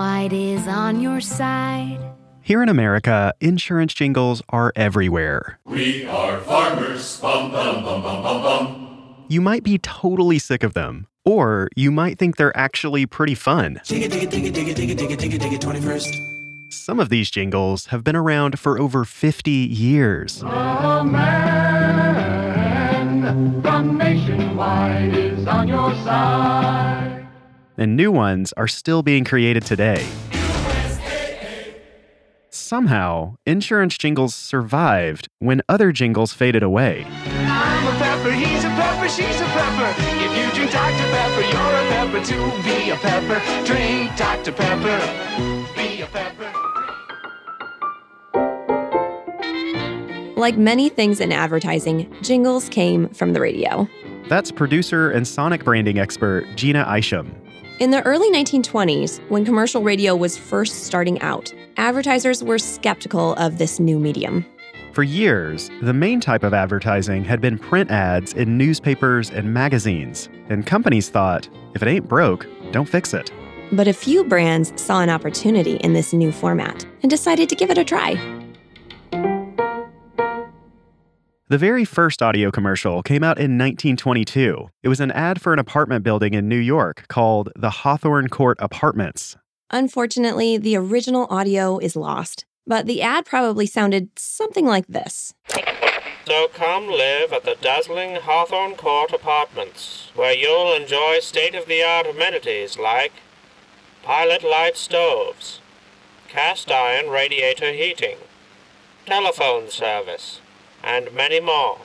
Nationwide is on your side. Here in America, insurance jingles are everywhere. We are farmers. Bum, bum, bum, bum, bum, bum. You might be totally sick of them, or you might think they're actually pretty fun. Dig it, dig it, dig it, dig it, dig it, dig it, dig it, dig it, 21st. Some of these jingles have been around for over 50 years. A man from Nationwide is on your side. And new ones are still being created today. Somehow, insurance jingles survived when other jingles faded away. I'm a pepper, he's a pepper, she's a pepper. If you drink Dr. Pepper, you're a pepper too. Be a pepper, drink Dr. Pepper. Be a pepper. Like many things in advertising, jingles came from the radio. That's producer and sonic branding expert Jeanna Isham. In the early 1920s, when commercial radio was first starting out, advertisers were skeptical of this new medium. For years, the main type of advertising had been print ads in newspapers and magazines, and companies thought, if it ain't broke, don't fix it. But a few brands saw an opportunity in this new format and decided to give it a try. The very first audio commercial came out in 1922. It was an ad for an apartment building in New York called the Hawthorne Court Apartments. Unfortunately, the original audio is lost, but the ad probably sounded something like this. So come live at the dazzling Hawthorne Court Apartments, where you'll enjoy state-of-the-art amenities like pilot light stoves, cast iron radiator heating, telephone service, and many more.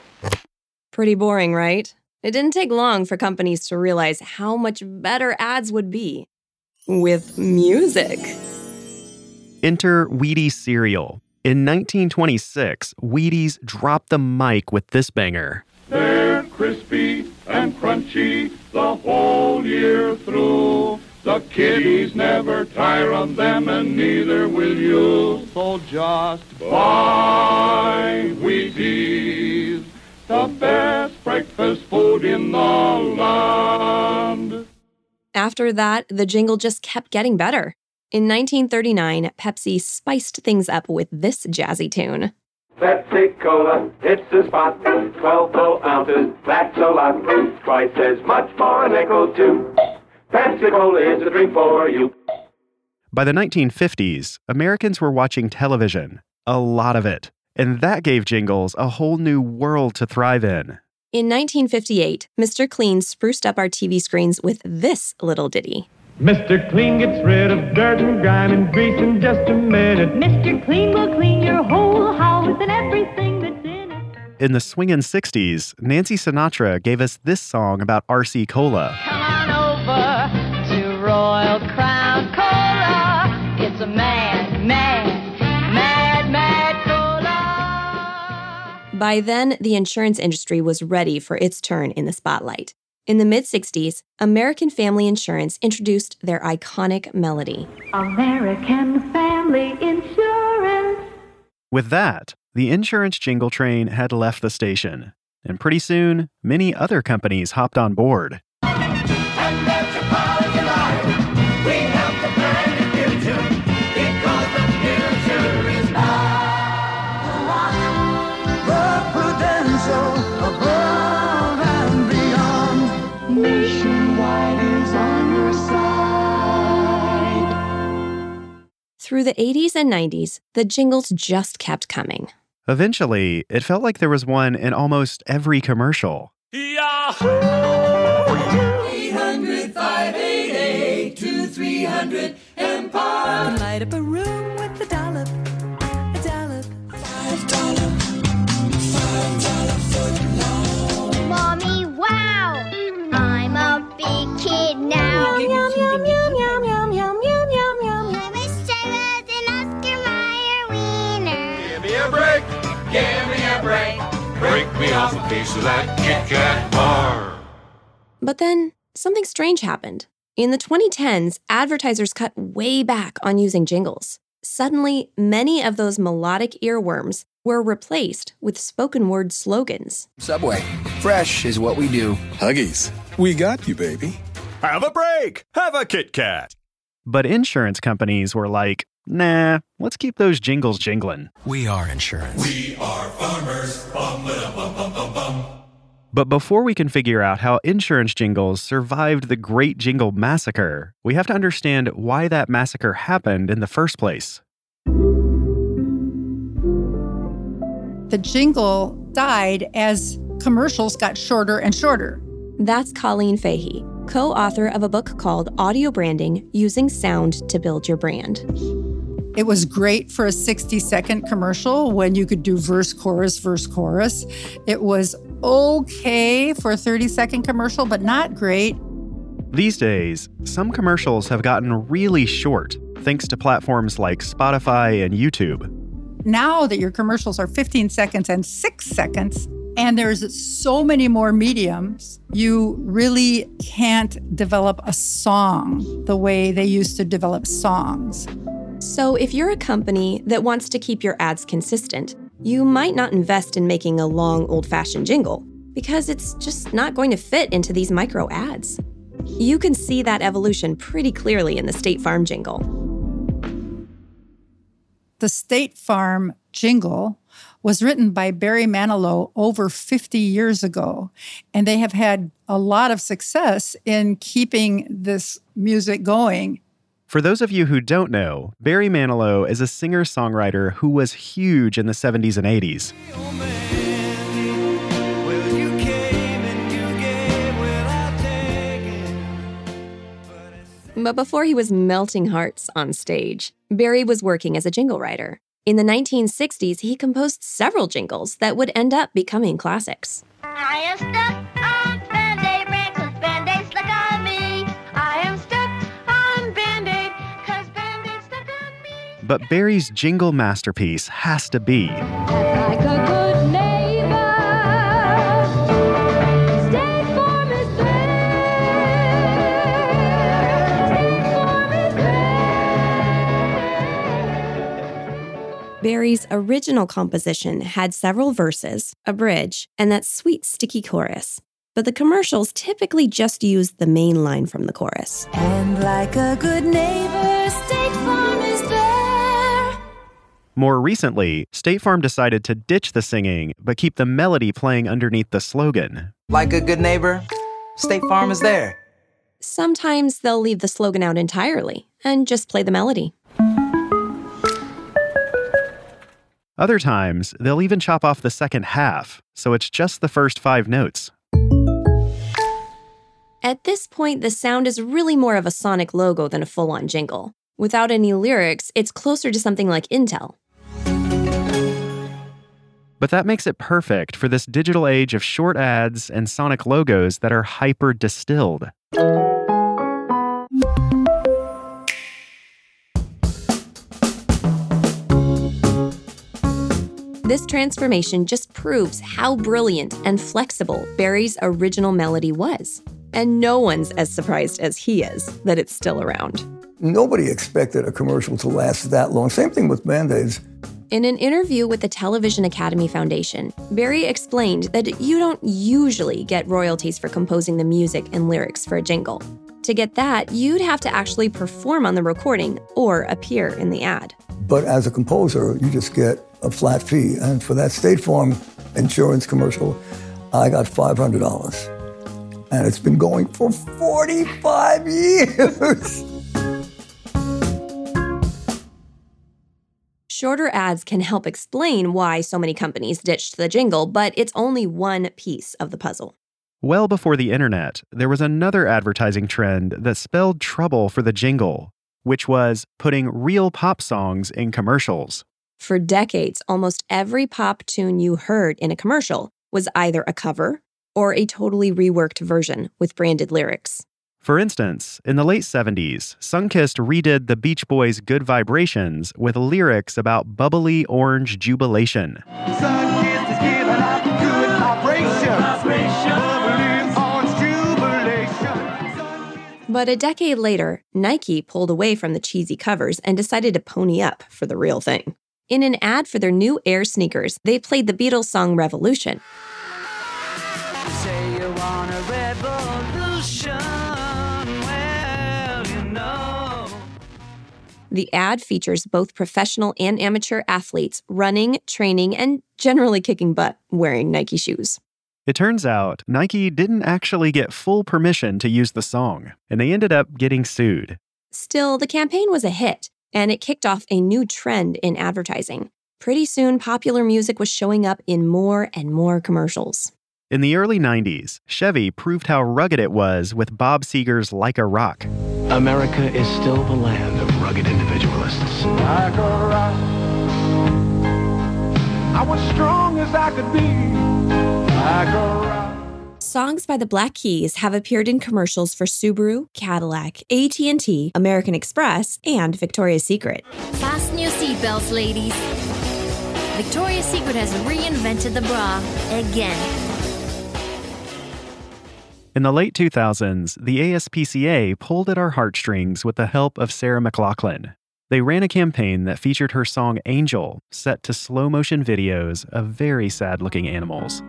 Pretty boring, right? It didn't take long for companies to realize how much better ads would be with music. Enter Wheaties cereal. In 1926, Wheaties dropped the mic with this banger. They're crispy and crunchy the whole year through. The kiddies never tire of them, and neither will you. So just buy Wheaties, the best breakfast food in the land. After that, the jingle just kept getting better. In 1939, Pepsi spiced things up with this jazzy tune. Pepsi Cola, it's a spot. Twelve full ounces, that's a lot. Twice as much for a nickel, too. Pepsi Cola is a drink for you. By the 1950s, Americans were watching television, a lot of it, and that gave jingles a whole new world to thrive in. In 1958, Mr. Clean spruced up our TV screens with this little ditty. Mr. Clean gets rid of dirt and grime and grease in just a minute. Mr. Clean will clean your whole house and everything that's in it. In the swingin' 60s, Nancy Sinatra gave us this song about RC Cola. By then, the insurance industry was ready for its turn in the spotlight. In the mid 60s, American Family Insurance introduced their iconic melody. American Family Insurance. With that, the insurance jingle train had left the station, and pretty soon, many other companies hopped on board. Through the 80s and 90s, the jingles just kept coming. Eventually, it felt like there was one in almost every commercial. Yahoo! 800 588 2300 Empire. Light up a room off a piece of that Kit Kat bar. But then something strange happened. In the 2010s, advertisers cut way back on using jingles. Suddenly, many of those melodic earworms were replaced with spoken word slogans. Subway, fresh is what we do. Huggies, we got you, baby. Have a break. Have a Kit Kat. But insurance companies were like, nah, let's keep those jingles jingling. We are insurance. We are farmers. Bum, ba, bum, bum, bum, bum. But before we can figure out how insurance jingles survived the Great Jingle Massacre, we have to understand why that massacre happened in the first place. The jingle died as commercials got shorter and shorter. That's Colleen Fahey, co author of a book called Audio Branding Using Sound to Build Your Brand. It was great for a 60 second commercial when you could do verse, chorus, verse, chorus. It was okay for a 30 second commercial, but not great. These days, some commercials have gotten really short thanks to platforms like Spotify and YouTube. Now that your commercials are 15 seconds and six seconds, and there's so many more mediums, you really can't develop a song the way they used to develop songs. So, if you're a company that wants to keep your ads consistent, you might not invest in making a long, old fashioned jingle because it's just not going to fit into these micro ads. You can see that evolution pretty clearly in the State Farm jingle. The State Farm jingle was written by Barry Manilow over 50 years ago, and they have had a lot of success in keeping this music going. For those of you who don't know, Barry Manilow is a singer songwriter who was huge in the 70s and 80s. But before he was melting hearts on stage, Barry was working as a jingle writer. In the 1960s, he composed several jingles that would end up becoming classics. But Barry's jingle masterpiece has to be Like a good neighbor, State Farm is there. State Farm is Barry's original composition had several verses, a bridge, and that sweet, sticky chorus. But the commercials typically just used the main line from the chorus. And like a good neighbor, State Farm is there. More recently, State Farm decided to ditch the singing but keep the melody playing underneath the slogan. Like a good neighbor, State Farm is there. Sometimes they'll leave the slogan out entirely and just play the melody. Other times, they'll even chop off the second half, so it's just the first five notes. At this point, the sound is really more of a sonic logo than a full on jingle. Without any lyrics, it's closer to something like Intel. But that makes it perfect for this digital age of short ads and sonic logos that are hyper distilled. This transformation just proves how brilliant and flexible Barry's original melody was. And no one's as surprised as he is that it's still around. Nobody expected a commercial to last that long. Same thing with Band Aids. In an interview with the Television Academy Foundation, Barry explained that you don't usually get royalties for composing the music and lyrics for a jingle. To get that, you'd have to actually perform on the recording or appear in the ad. But as a composer, you just get a flat fee. And for that State Farm insurance commercial, I got $500. And it's been going for 45 years. Shorter ads can help explain why so many companies ditched the jingle, but it's only one piece of the puzzle. Well before the internet, there was another advertising trend that spelled trouble for the jingle, which was putting real pop songs in commercials. For decades, almost every pop tune you heard in a commercial was either a cover or a totally reworked version with branded lyrics. For instance, in the late 70s, Sunkist redid the Beach Boys' Good Vibrations with lyrics about bubbly orange jubilation. Sun is giving out good But a decade later, Nike pulled away from the cheesy covers and decided to pony up for the real thing. In an ad for their new Air sneakers, they played the Beatles song Revolution. The ad features both professional and amateur athletes running, training, and generally kicking butt wearing Nike shoes. It turns out Nike didn't actually get full permission to use the song, and they ended up getting sued. Still, the campaign was a hit, and it kicked off a new trend in advertising. Pretty soon, popular music was showing up in more and more commercials. In the early 90s, Chevy proved how rugged it was with Bob Seger's Like a Rock. America is still the land of rugged individualists. Like a rock. I was strong as I could be. Like a rock. Songs by the Black Keys have appeared in commercials for Subaru, Cadillac, AT&T, American Express, and Victoria's Secret. Fasten your seatbelts, ladies. Victoria's Secret has reinvented the bra again. In the late 2000s, the ASPCA pulled at our heartstrings with the help of Sarah McLachlan. They ran a campaign that featured her song Angel, set to slow motion videos of very sad looking animals.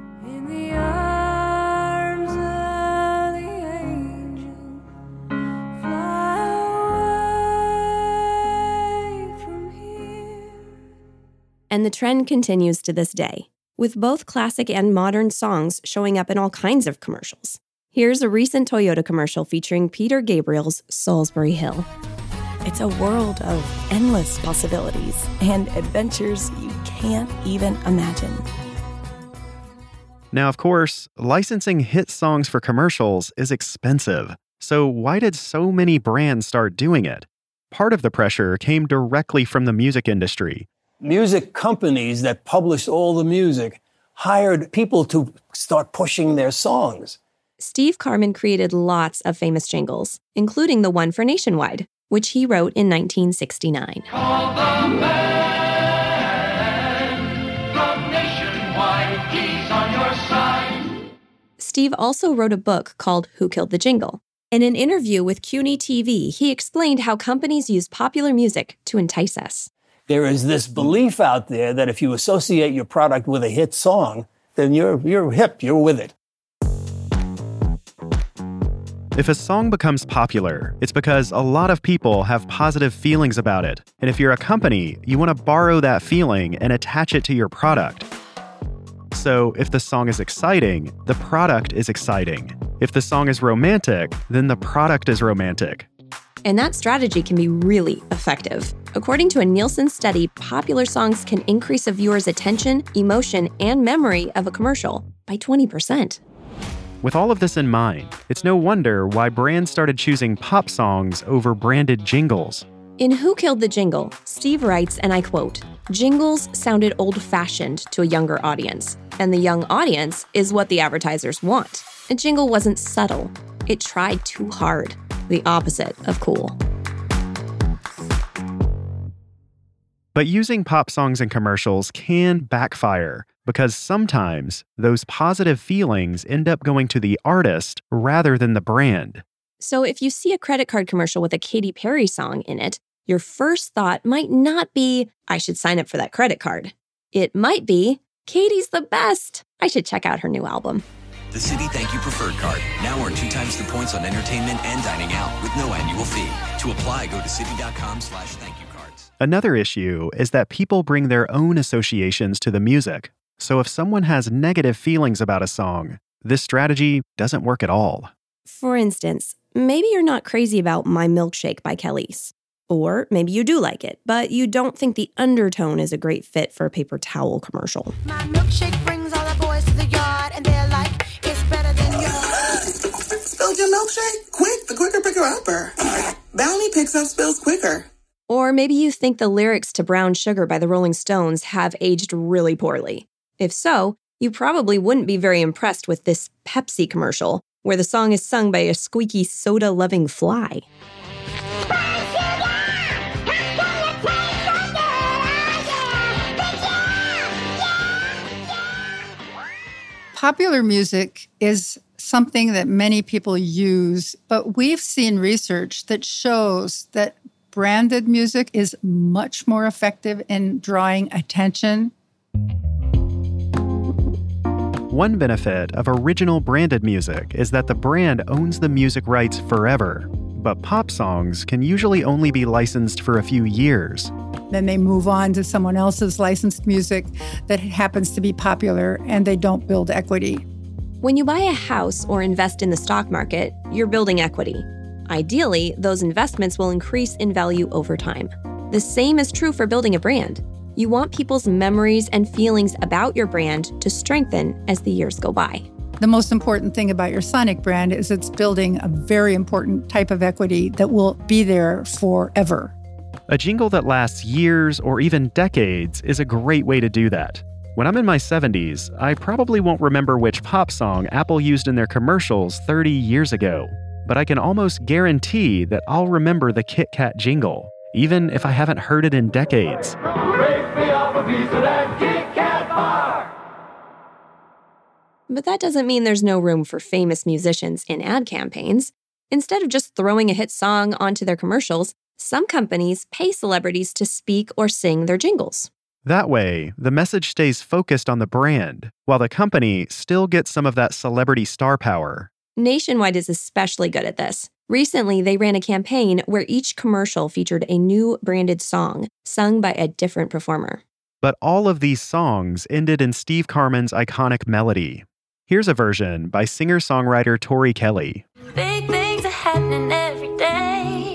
And the trend continues to this day, with both classic and modern songs showing up in all kinds of commercials. Here's a recent Toyota commercial featuring Peter Gabriel's Solsbury Hill. It's a world of endless possibilities and adventures you can't even imagine. Now, of course, licensing hit songs for commercials is expensive. So, why did so many brands start doing it? Part of the pressure came directly from the music industry. Music companies that published all the music hired people to start pushing their songs. Steve Karmen created lots of famous jingles, including the one for Nationwide, which he wrote in 1969. Call the man from Nationwide. He's on your side. Steve also wrote a book called Who Killed the Jingle. In an interview with CUNY TV, he explained how companies use popular music to entice us. There is this belief out there that if you associate your product with a hit song, then you're, you're hip, you're with it. If a song becomes popular, it's because a lot of people have positive feelings about it. And if you're a company, you want to borrow that feeling and attach it to your product. So, if the song is exciting, the product is exciting. If the song is romantic, then the product is romantic. And that strategy can be really effective. According to a Nielsen study, popular songs can increase a viewer's attention, emotion, and memory of a commercial by 20%. With all of this in mind, it's no wonder why brands started choosing pop songs over branded jingles. In Who Killed the Jingle, Steve writes, and I quote, Jingles sounded old fashioned to a younger audience, and the young audience is what the advertisers want. A jingle wasn't subtle, it tried too hard, the opposite of cool. But using pop songs in commercials can backfire because sometimes those positive feelings end up going to the artist rather than the brand. So if you see a credit card commercial with a Katy Perry song in it, your first thought might not be, I should sign up for that credit card. It might be, Katy's the best. I should check out her new album. The Citi Thank You Preferred Card. Now earn two times the points on entertainment and dining out with no annual fee. To apply, go to citi.com slash thank you cards. Another issue is that people bring their own associations to the music. So if someone has negative feelings about a song, this strategy doesn't work at all. For instance, maybe you're not crazy about My Milkshake by Kelis. Or maybe you do like it, but you don't think the undertone is a great fit for a paper towel commercial. My milkshake brings all the boys to the yard, and they're like, it's better than yours. Spilled your milkshake? Quick, the quicker picker upper. Bounty picks up spills quicker. Or maybe you think the lyrics to Brown Sugar by the Rolling Stones have aged really poorly. If so, you probably wouldn't be very impressed with this Pepsi commercial, where the song is sung by a squeaky soda loving fly. Popular music is something that many people use, but we've seen research that shows that branded music is much more effective in drawing attention. One benefit of original branded music is that the brand owns the music rights forever, but pop songs can usually only be licensed for a few years. Then they move on to someone else's licensed music that happens to be popular and they don't build equity. When you buy a house or invest in the stock market, you're building equity. Ideally, those investments will increase in value over time. The same is true for building a brand. You want people's memories and feelings about your brand to strengthen as the years go by. The most important thing about your Sonic brand is it's building a very important type of equity that will be there forever. A jingle that lasts years or even decades is a great way to do that. When I'm in my 70s, I probably won't remember which pop song Apple used in their commercials 30 years ago, but I can almost guarantee that I'll remember the Kit Kat jingle, even if I haven't heard it in decades. Break me off a piece of that Kit Kat bar. But that doesn't mean there's no room for famous musicians in ad campaigns. Instead of just throwing a hit song onto their commercials, some companies pay celebrities to speak or sing their jingles. That way, the message stays focused on the brand, while the company still gets some of that celebrity star power. Nationwide is especially good at this. Recently, they ran a campaign where each commercial featured a new branded song sung by a different performer. But all of these songs ended in Steve Karmen's iconic melody. Here's a version by singer songwriter Tori Kelly. Big things are happening every day,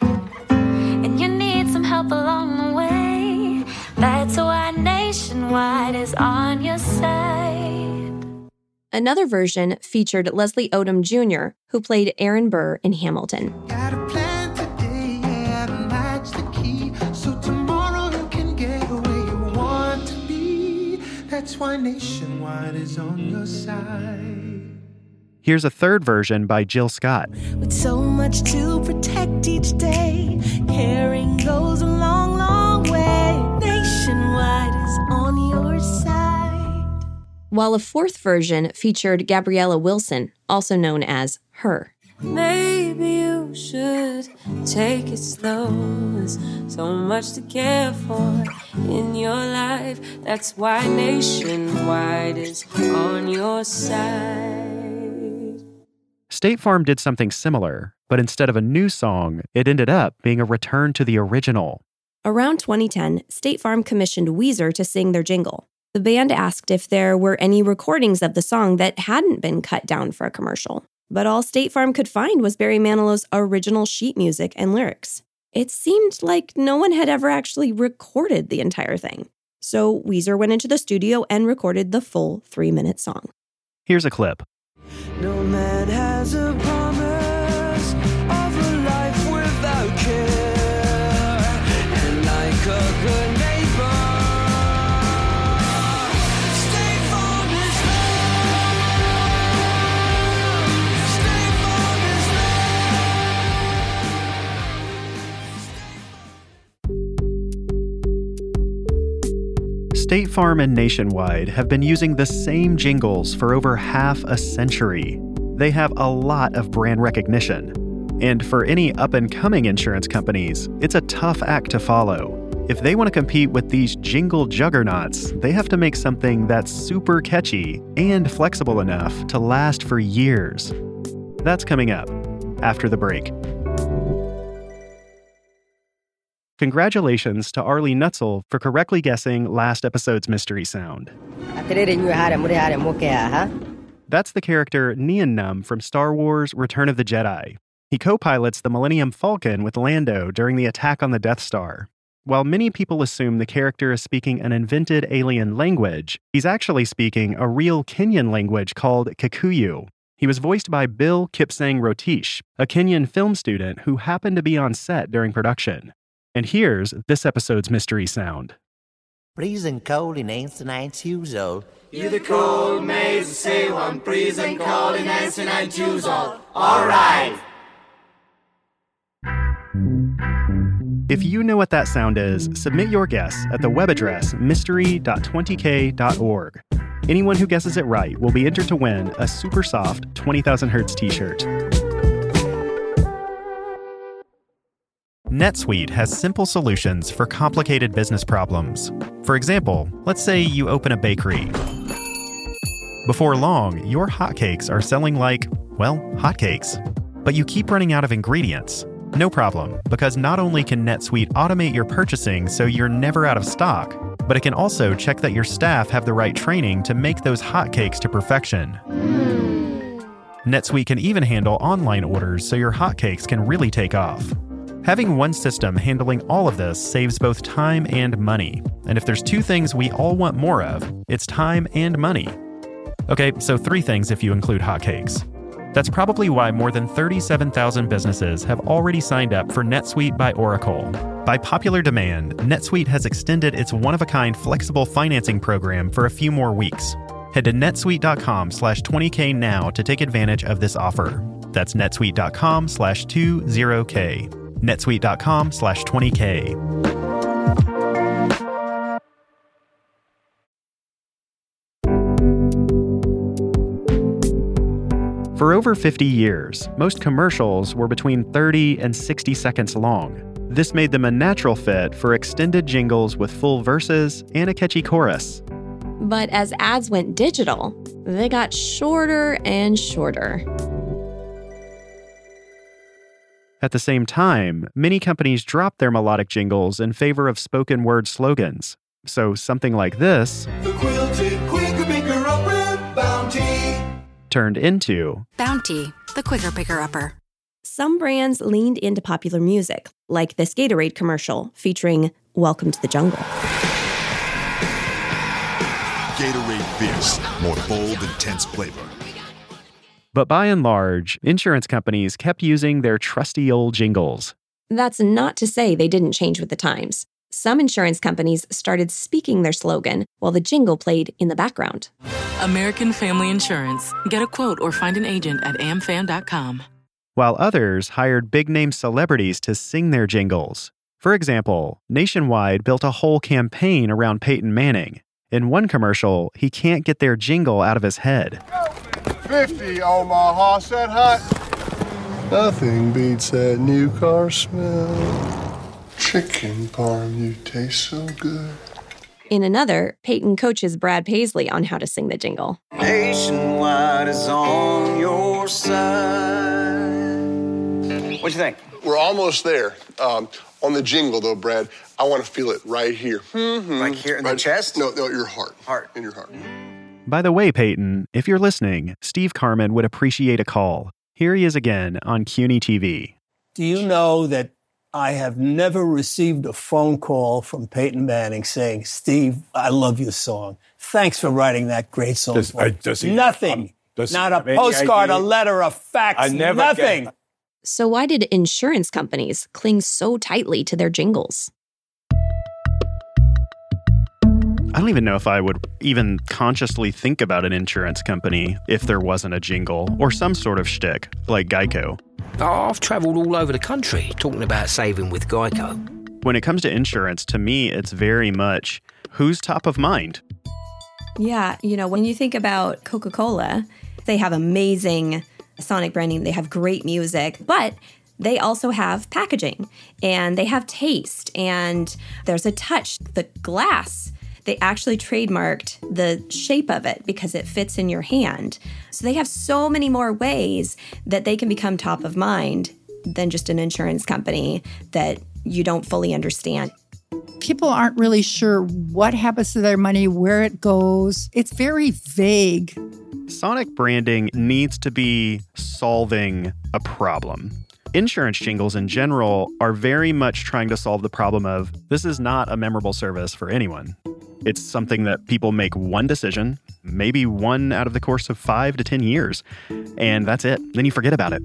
and you need some help along the way. That's why Nationwide is on your side. Another version featured Leslie Odom Jr., who played Aaron Burr in Hamilton. So That's why Nationwide is on your side. Here's a third version by Jill Scott. With so much to protect each day, caring goes a long, long way. Nationwide is on your side. While a fourth version featured Gabriella Wilson, also known as Her. Maybe you should take it slow. There's so much to care for in your life. That's why Nationwide is on your side. State Farm did something similar, but instead of a new song, it ended up being a return to the original. Around 2010, State Farm commissioned Weezer to sing their jingle. The band asked if there were any recordings of the song that hadn't been cut down for a commercial. But all State Farm could find was Barry Manilow's original sheet music and lyrics. It seemed like no one had ever actually recorded the entire thing. So Weezer went into the studio and recorded the full three minute song. Here's a clip. No State Farm and Nationwide have been using the same jingles for over half a century. They have a lot of brand recognition. And for any up and coming insurance companies, it's a tough act to follow. If they want to compete with these jingle juggernauts, they have to make something that's super catchy and flexible enough to last for years. That's coming up after the break. Congratulations to Arlie Nutzel for correctly guessing last episode's mystery sound. That's the character Nien Nunb from Star Wars Return of the Jedi. He co pilots the Millennium Falcon with Lando during the attack on the Death Star. While many people assume the character is speaking an invented alien language, he's actually speaking a real Kenyan language called Kikuyu. He was voiced by Bill Kipsang Rotich, a Kenyan film student who happened to be on set during production. And here's this episode's mystery sound. Freezing cold in ancient nights usual. You the cold maze, say one freezing cold in answer nine choose all. Alright. If you know what that sound is, submit your guess at the web address mystery.20k.org. Anyone who guesses it right will be entered to win a super soft 20,000 Hertz t shirt. NetSuite has simple solutions for complicated business problems. For example, let's say you open a bakery. Before long, your hotcakes are selling like, well, hotcakes. But you keep running out of ingredients. No problem, because not only can NetSuite automate your purchasing so you're never out of stock, but it can also check that your staff have the right training to make those hotcakes to perfection. Hmm. NetSuite can even handle online orders so your hotcakes can really take off. Having one system handling all of this saves both time and money. And if there's two things we all want more of, it's time and money. Okay, so three things if you include hotcakes. That's probably why more than 37,000 businesses have already signed up for NetSuite by Oracle. By popular demand, NetSuite has extended its one-of-a-kind flexible financing program for a few more weeks. Head to netsuite.com slash 20k now to take advantage of this offer. That's netsuite.com slash 20k. netsuite.com slash 20k. For over 50 years, most commercials were between 30 and 60 seconds long. This made them a natural fit for extended jingles with full verses and a catchy chorus. But as ads went digital, they got shorter and shorter. At the same time, many companies dropped their melodic jingles in favor of spoken word slogans. So something like this The quilted quicker picker upper bounty. turned into Bounty, the quicker picker upper. Some brands leaned into popular music, like this Gatorade commercial featuring Welcome to the Jungle. Gatorade Fierce. More bold, and intense flavor. But by and large, insurance companies kept using their trusty old jingles. That's not to say they didn't change with the times. Some insurance companies started speaking their slogan while the jingle played in the background. American Family Insurance. Get a quote or find an agent at amfam.com. while others hired big name celebrities to sing their jingles. For example, Nationwide built a whole campaign around Peyton Manning. In one commercial, he can't get their jingle out of his head. 50 on my horse that hot. Nothing beats that new car smell. Chicken parm, you taste so good. In another, Peyton coaches Brad Paisley on how to sing the jingle. Nationwide is on your side. What you think? We're almost there. Um, on the jingle, though, Brad, I want to feel it right here. Mm-hmm. Like here in the chest? No, no, your heart. Heart. In your heart. By the way, Peyton, if you're listening, Steve Karmen would appreciate a call. Here he is again on CUNY TV. Do you know that I have never received a phone call from Peyton Manning saying, Steve, I love your song. Thanks for writing that great song. Does- for me." uh, does he- Nothing. um, does Not a have any postcard, a letter, a fax. I never get- nothing. So, why did insurance companies cling so tightly to their jingles? I don't even know if I would even consciously think about an insurance company if there wasn't a jingle or some sort of shtick, like Geico. I've travelled all over the country talking about saving with Geico. When it comes to insurance, to me, it's very much who's top of mind. Yeah, you know, when you think about Coca Cola, they have amazing sonic branding, they have great music, but they also have packaging and they have taste and there's a touch. The glass, they actually trademarked the shape of it because it fits in your hand. So they have so many more ways that they can become top of mind than just an insurance company that you don't fully understand. People aren't really sure what happens to their money, where it goes. It's very vague. Sonic branding needs to be solving a problem. Insurance jingles in general are very much trying to solve the problem of this is not a memorable service for anyone. It's something that people make one decision, maybe one out of the course of five to 10 years, and that's it. Then you forget about it.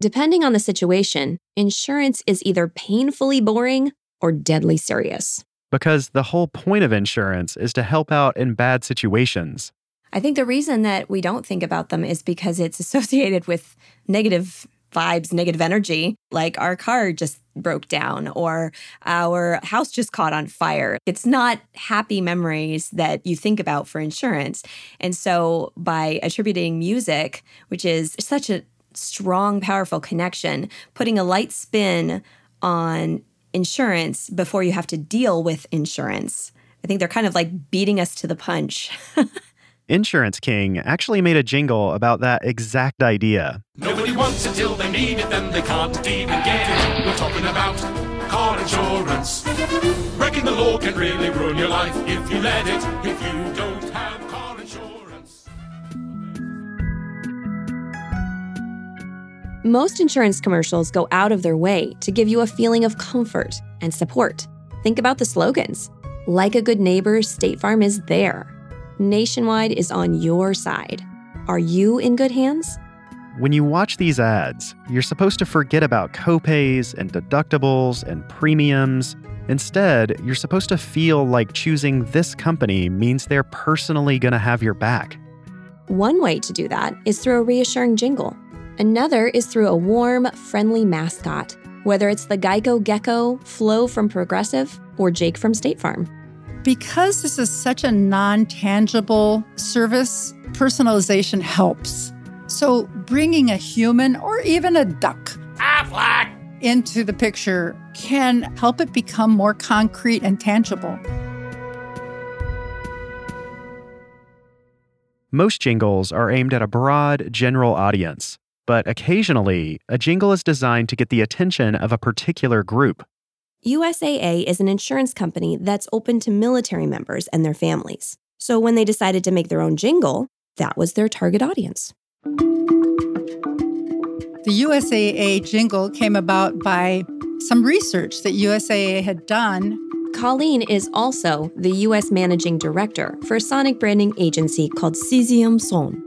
Depending on the situation, insurance is either painfully boring or deadly serious. Because the whole point of insurance is to help out in bad situations. I think the reason that we don't think about them is because it's associated with negative vibes, negative energy, like our car just broke down or our house just caught on fire. It's not happy memories that you think about for insurance. And so by attributing music, which is such a strong, powerful connection, putting a light spin on insurance before you have to deal with insurance. I think they're kind of like beating us to the punch. Insurance King actually made a jingle about that exact idea. Nobody wants it till they need it, then they can't even get it. We're talking about car insurance. Breaking the law can really ruin your life if you let it. If you don't have car insurance. Most insurance commercials go out of their way to give you a feeling of comfort and support. Think about the slogans. Like a good neighbor, State Farm is there. Nationwide is on your side. Are you in good hands? When you watch these ads, you're supposed to forget about copays and deductibles and premiums. Instead, you're supposed to feel like choosing this company means they're personally going to have your back. One way to do that is through a reassuring jingle. Another is through a warm, friendly mascot, whether it's the Geico Gecko, Flo from Progressive, or Jake from State Farm. Because this is such a non tangible service, personalization helps. So, bringing a human or even a duck into the picture can help it become more concrete and tangible. Most jingles are aimed at a broad, general audience, but occasionally, a jingle is designed to get the attention of a particular group. USAA is an insurance company that's open to military members and their families. So when they decided to make their own jingle, that was their target audience. The USAA jingle came about by some research that USAA had done. Colleen is also the U.S. managing director for a sonic branding agency called Sixième Son.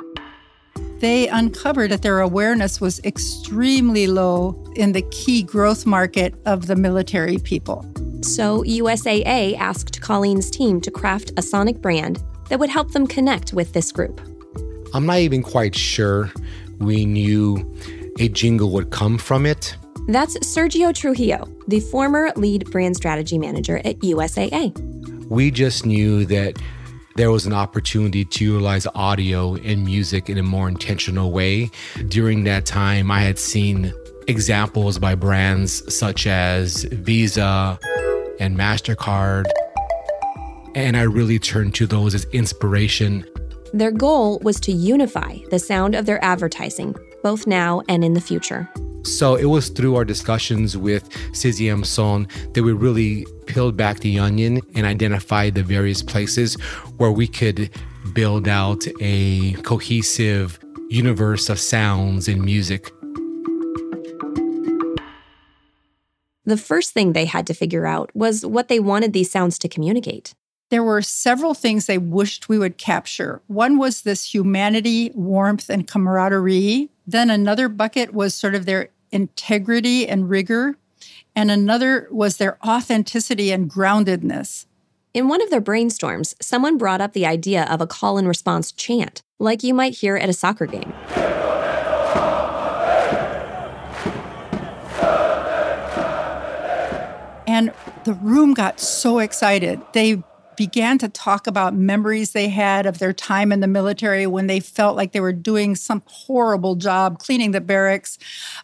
They uncovered that their awareness was extremely low in the key growth market of the military people. So USAA asked Colleen's team to craft a sonic brand that would help them connect with this group. I'm not even quite sure we knew a jingle would come from it. That's Sergio Trujillo, the former lead brand strategy manager at USAA. We just knew that there was an opportunity to utilize audio and music in a more intentional way. During that time, I had seen examples by brands such as Visa and MasterCard, and I really turned to those as inspiration. Their goal was to unify the sound of their advertising, both now and in the future. So it was through our discussions with Sixième Son that we really peeled back the onion and identified the various places where we could build out a cohesive universe of sounds and music. The first thing they had to figure out was what they wanted these sounds to communicate. There were several things they wished we would capture. One was this humanity, warmth, and camaraderie. Then another bucket was sort of their integrity and rigor. And another was their authenticity and groundedness. In one of their brainstorms, someone brought up the idea of a call and response chant, like you might hear at a soccer game. And the room got so excited. They began to talk about memories they had of their time in the military when they felt like they were doing some horrible job cleaning the barracks,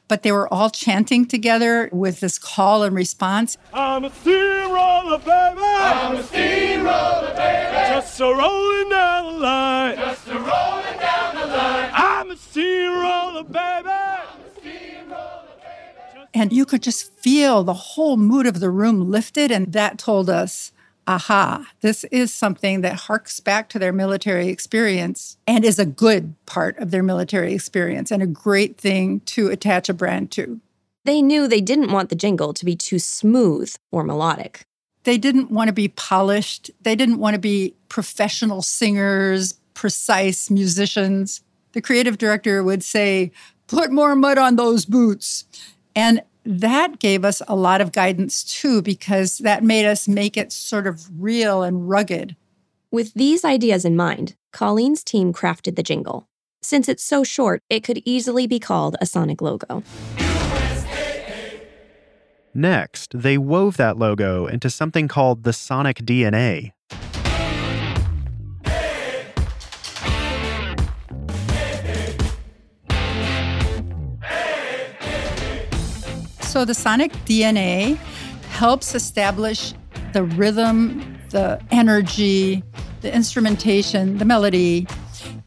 but they were all chanting together with this call and response. I'm a steamroller, baby. I'm a steamroller, baby. Just a rolling down the line. Just a rolling down the line. I'm a steam. I'm a steamroller, baby. And you could just feel the whole mood of the room lifted, and that told us aha, this is something that harks back to their military experience and is a good part of their military experience and a great thing to attach a brand to. They knew they didn't want the jingle to be too smooth or melodic. They didn't want to be polished, they didn't want to be professional singers, precise musicians. The creative director would say, Put more mud on those boots. And that gave us a lot of guidance too, because that made us make it sort of real and rugged. With these ideas in mind, Colleen's team crafted the jingle. Since it's so short, it could easily be called a Sonic logo. Next, they wove that logo into something called the Sonic DNA. So the sonic DNA helps establish the rhythm, the energy, the instrumentation, the melody,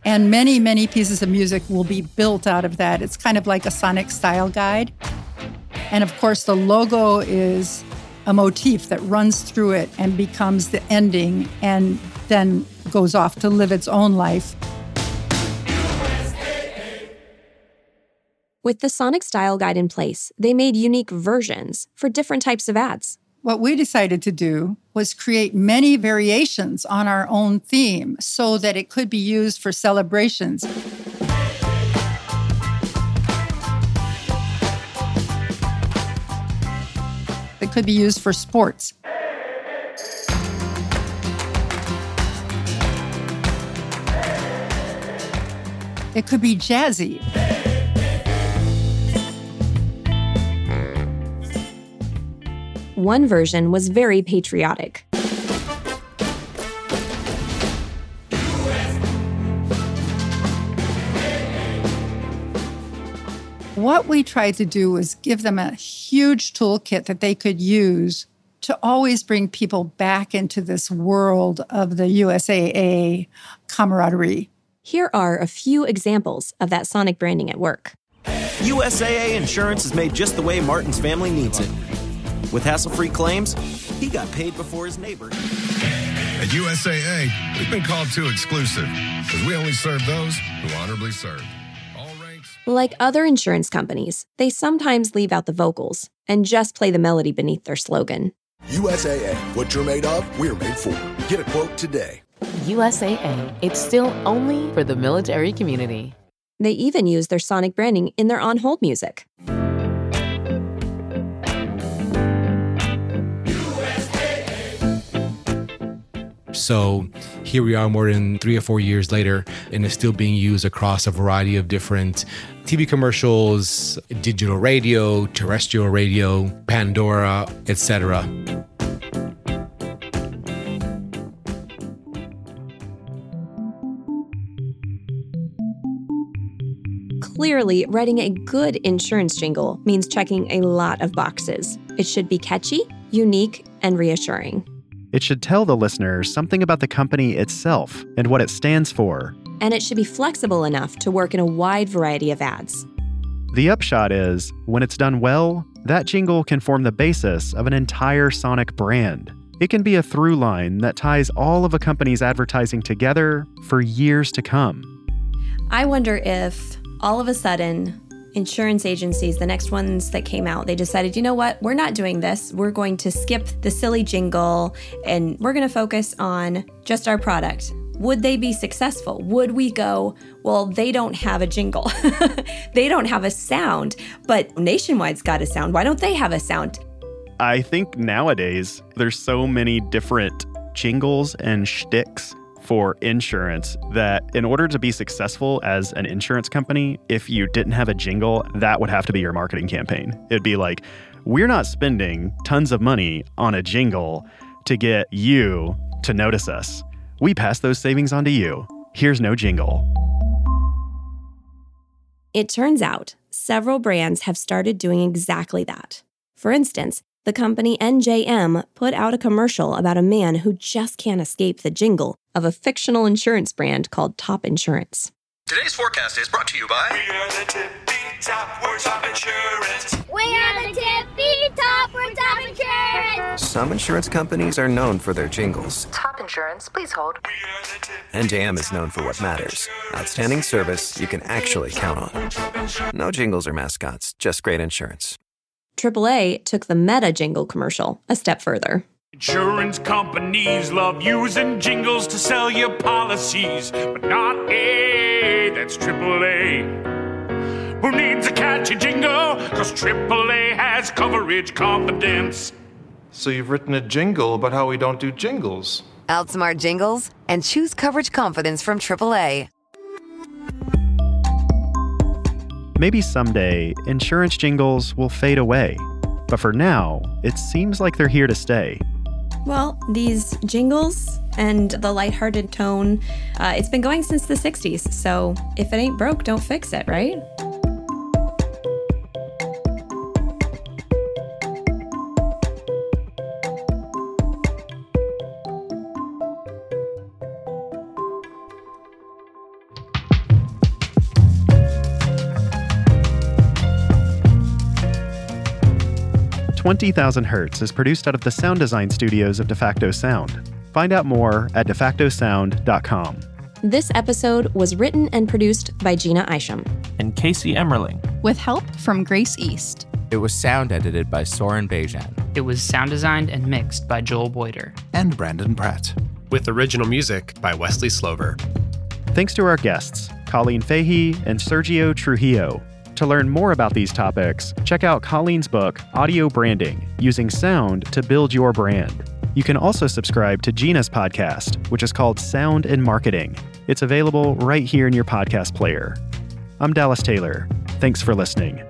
and many, many pieces of music will be built out of that. It's kind of like a sonic style guide. And of course, the logo is a motif that runs through it and becomes the ending and then goes off to live its own life. With the Sonic Style Guide in place, they made unique versions for different types of ads. What we decided to do was create many variations on our own theme so that it could be used for celebrations. It could be used for sports. It could be jazzy. One version was very patriotic. What we tried to do was give them a huge toolkit that they could use to always bring people back into this world of the USAA camaraderie. Here are a few examples of that Sonic branding at work. USAA insurance is made just the way Martin's family needs it. With hassle free claims, he got paid before his neighbor. At USAA, we've been called too exclusive because we only serve those who honorably serve. Like other insurance companies, they sometimes leave out the vocals and just play the melody beneath their slogan. USAA, what you're made of, we're made for. Get a quote today. USAA, it's still only for the military community. They even use their sonic branding in their on hold music. So here we are more than three or four years later, and it's still being used across a variety of different TV commercials, digital radio, terrestrial radio, Pandora, etc. Clearly, writing a good insurance jingle means checking a lot of boxes. It should be catchy, unique, and reassuring. It should tell the listener something about the company itself and what it stands for. And it should be flexible enough to work in a wide variety of ads. The upshot is, when it's done well, that jingle can form the basis of an entire Sonic brand. It can be a through line that ties all of a company's advertising together for years to come. I wonder if all of a sudden, insurance agencies, the next ones that came out, they decided, you know what, we're not doing this. We're going to skip the silly jingle and we're going to focus on just our product. Would they be successful? Would we go, well, they don't have a jingle, they don't have a sound, but Nationwide's got a sound. Why don't they have a sound? I think nowadays there's so many different jingles and shticks for insurance that in order to be successful as an insurance company, if you didn't have a jingle, that would have to be your marketing campaign. It'd be like, we're not spending tons of money on a jingle to get you to notice us. We pass those savings on to you. Here's no jingle. It turns out several brands have started doing exactly that. For instance, the company NJM put out a commercial about a man who just can't escape the jingle of a fictional insurance brand called Top Insurance. Today's forecast is brought to you by. We are the tippy top, we're top insurance. We are the tippy top, we're top insurance. Some insurance companies are known for their jingles. Top insurance, please hold. NJM is known for what matters outstanding service you can actually count on. No jingles or mascots, just great insurance. AAA took the Meta jingle commercial a step further. Insurance companies love using jingles to sell your policies, but not A, that's AAA. Who needs a catchy jingle? Cause AAA has coverage confidence. So you've written a jingle about how we don't do jingles. Outsmart jingles and choose coverage confidence from AAA. Maybe someday, insurance jingles will fade away. But for now, it seems like they're here to stay. Well, these jingles and the lighthearted tone, uh, it's been going since the 60s, so if it ain't broke, don't fix it, right? Twenty Thousand Hertz is produced out of the sound design studios of DeFacto Sound. Find out more at defactosound.com. This episode was written and produced by Jeanna Isham. and Casey Emmerling. with help from Grace East. It was sound edited by Soren Bejan. It was sound designed and mixed by Joel Boyder. And Brandon Pratt. With original music by Wesley Slover. Thanks to our guests, Colleen Fahey and Sergio Trujillo. To learn more about these topics, check out Colleen's book, Audio Branding Using Sound to Build Your Brand. You can also subscribe to Jeanna's podcast, which is called Sound in Marketing. It's available right here in your podcast player. I'm Dallas Taylor. Thanks for listening.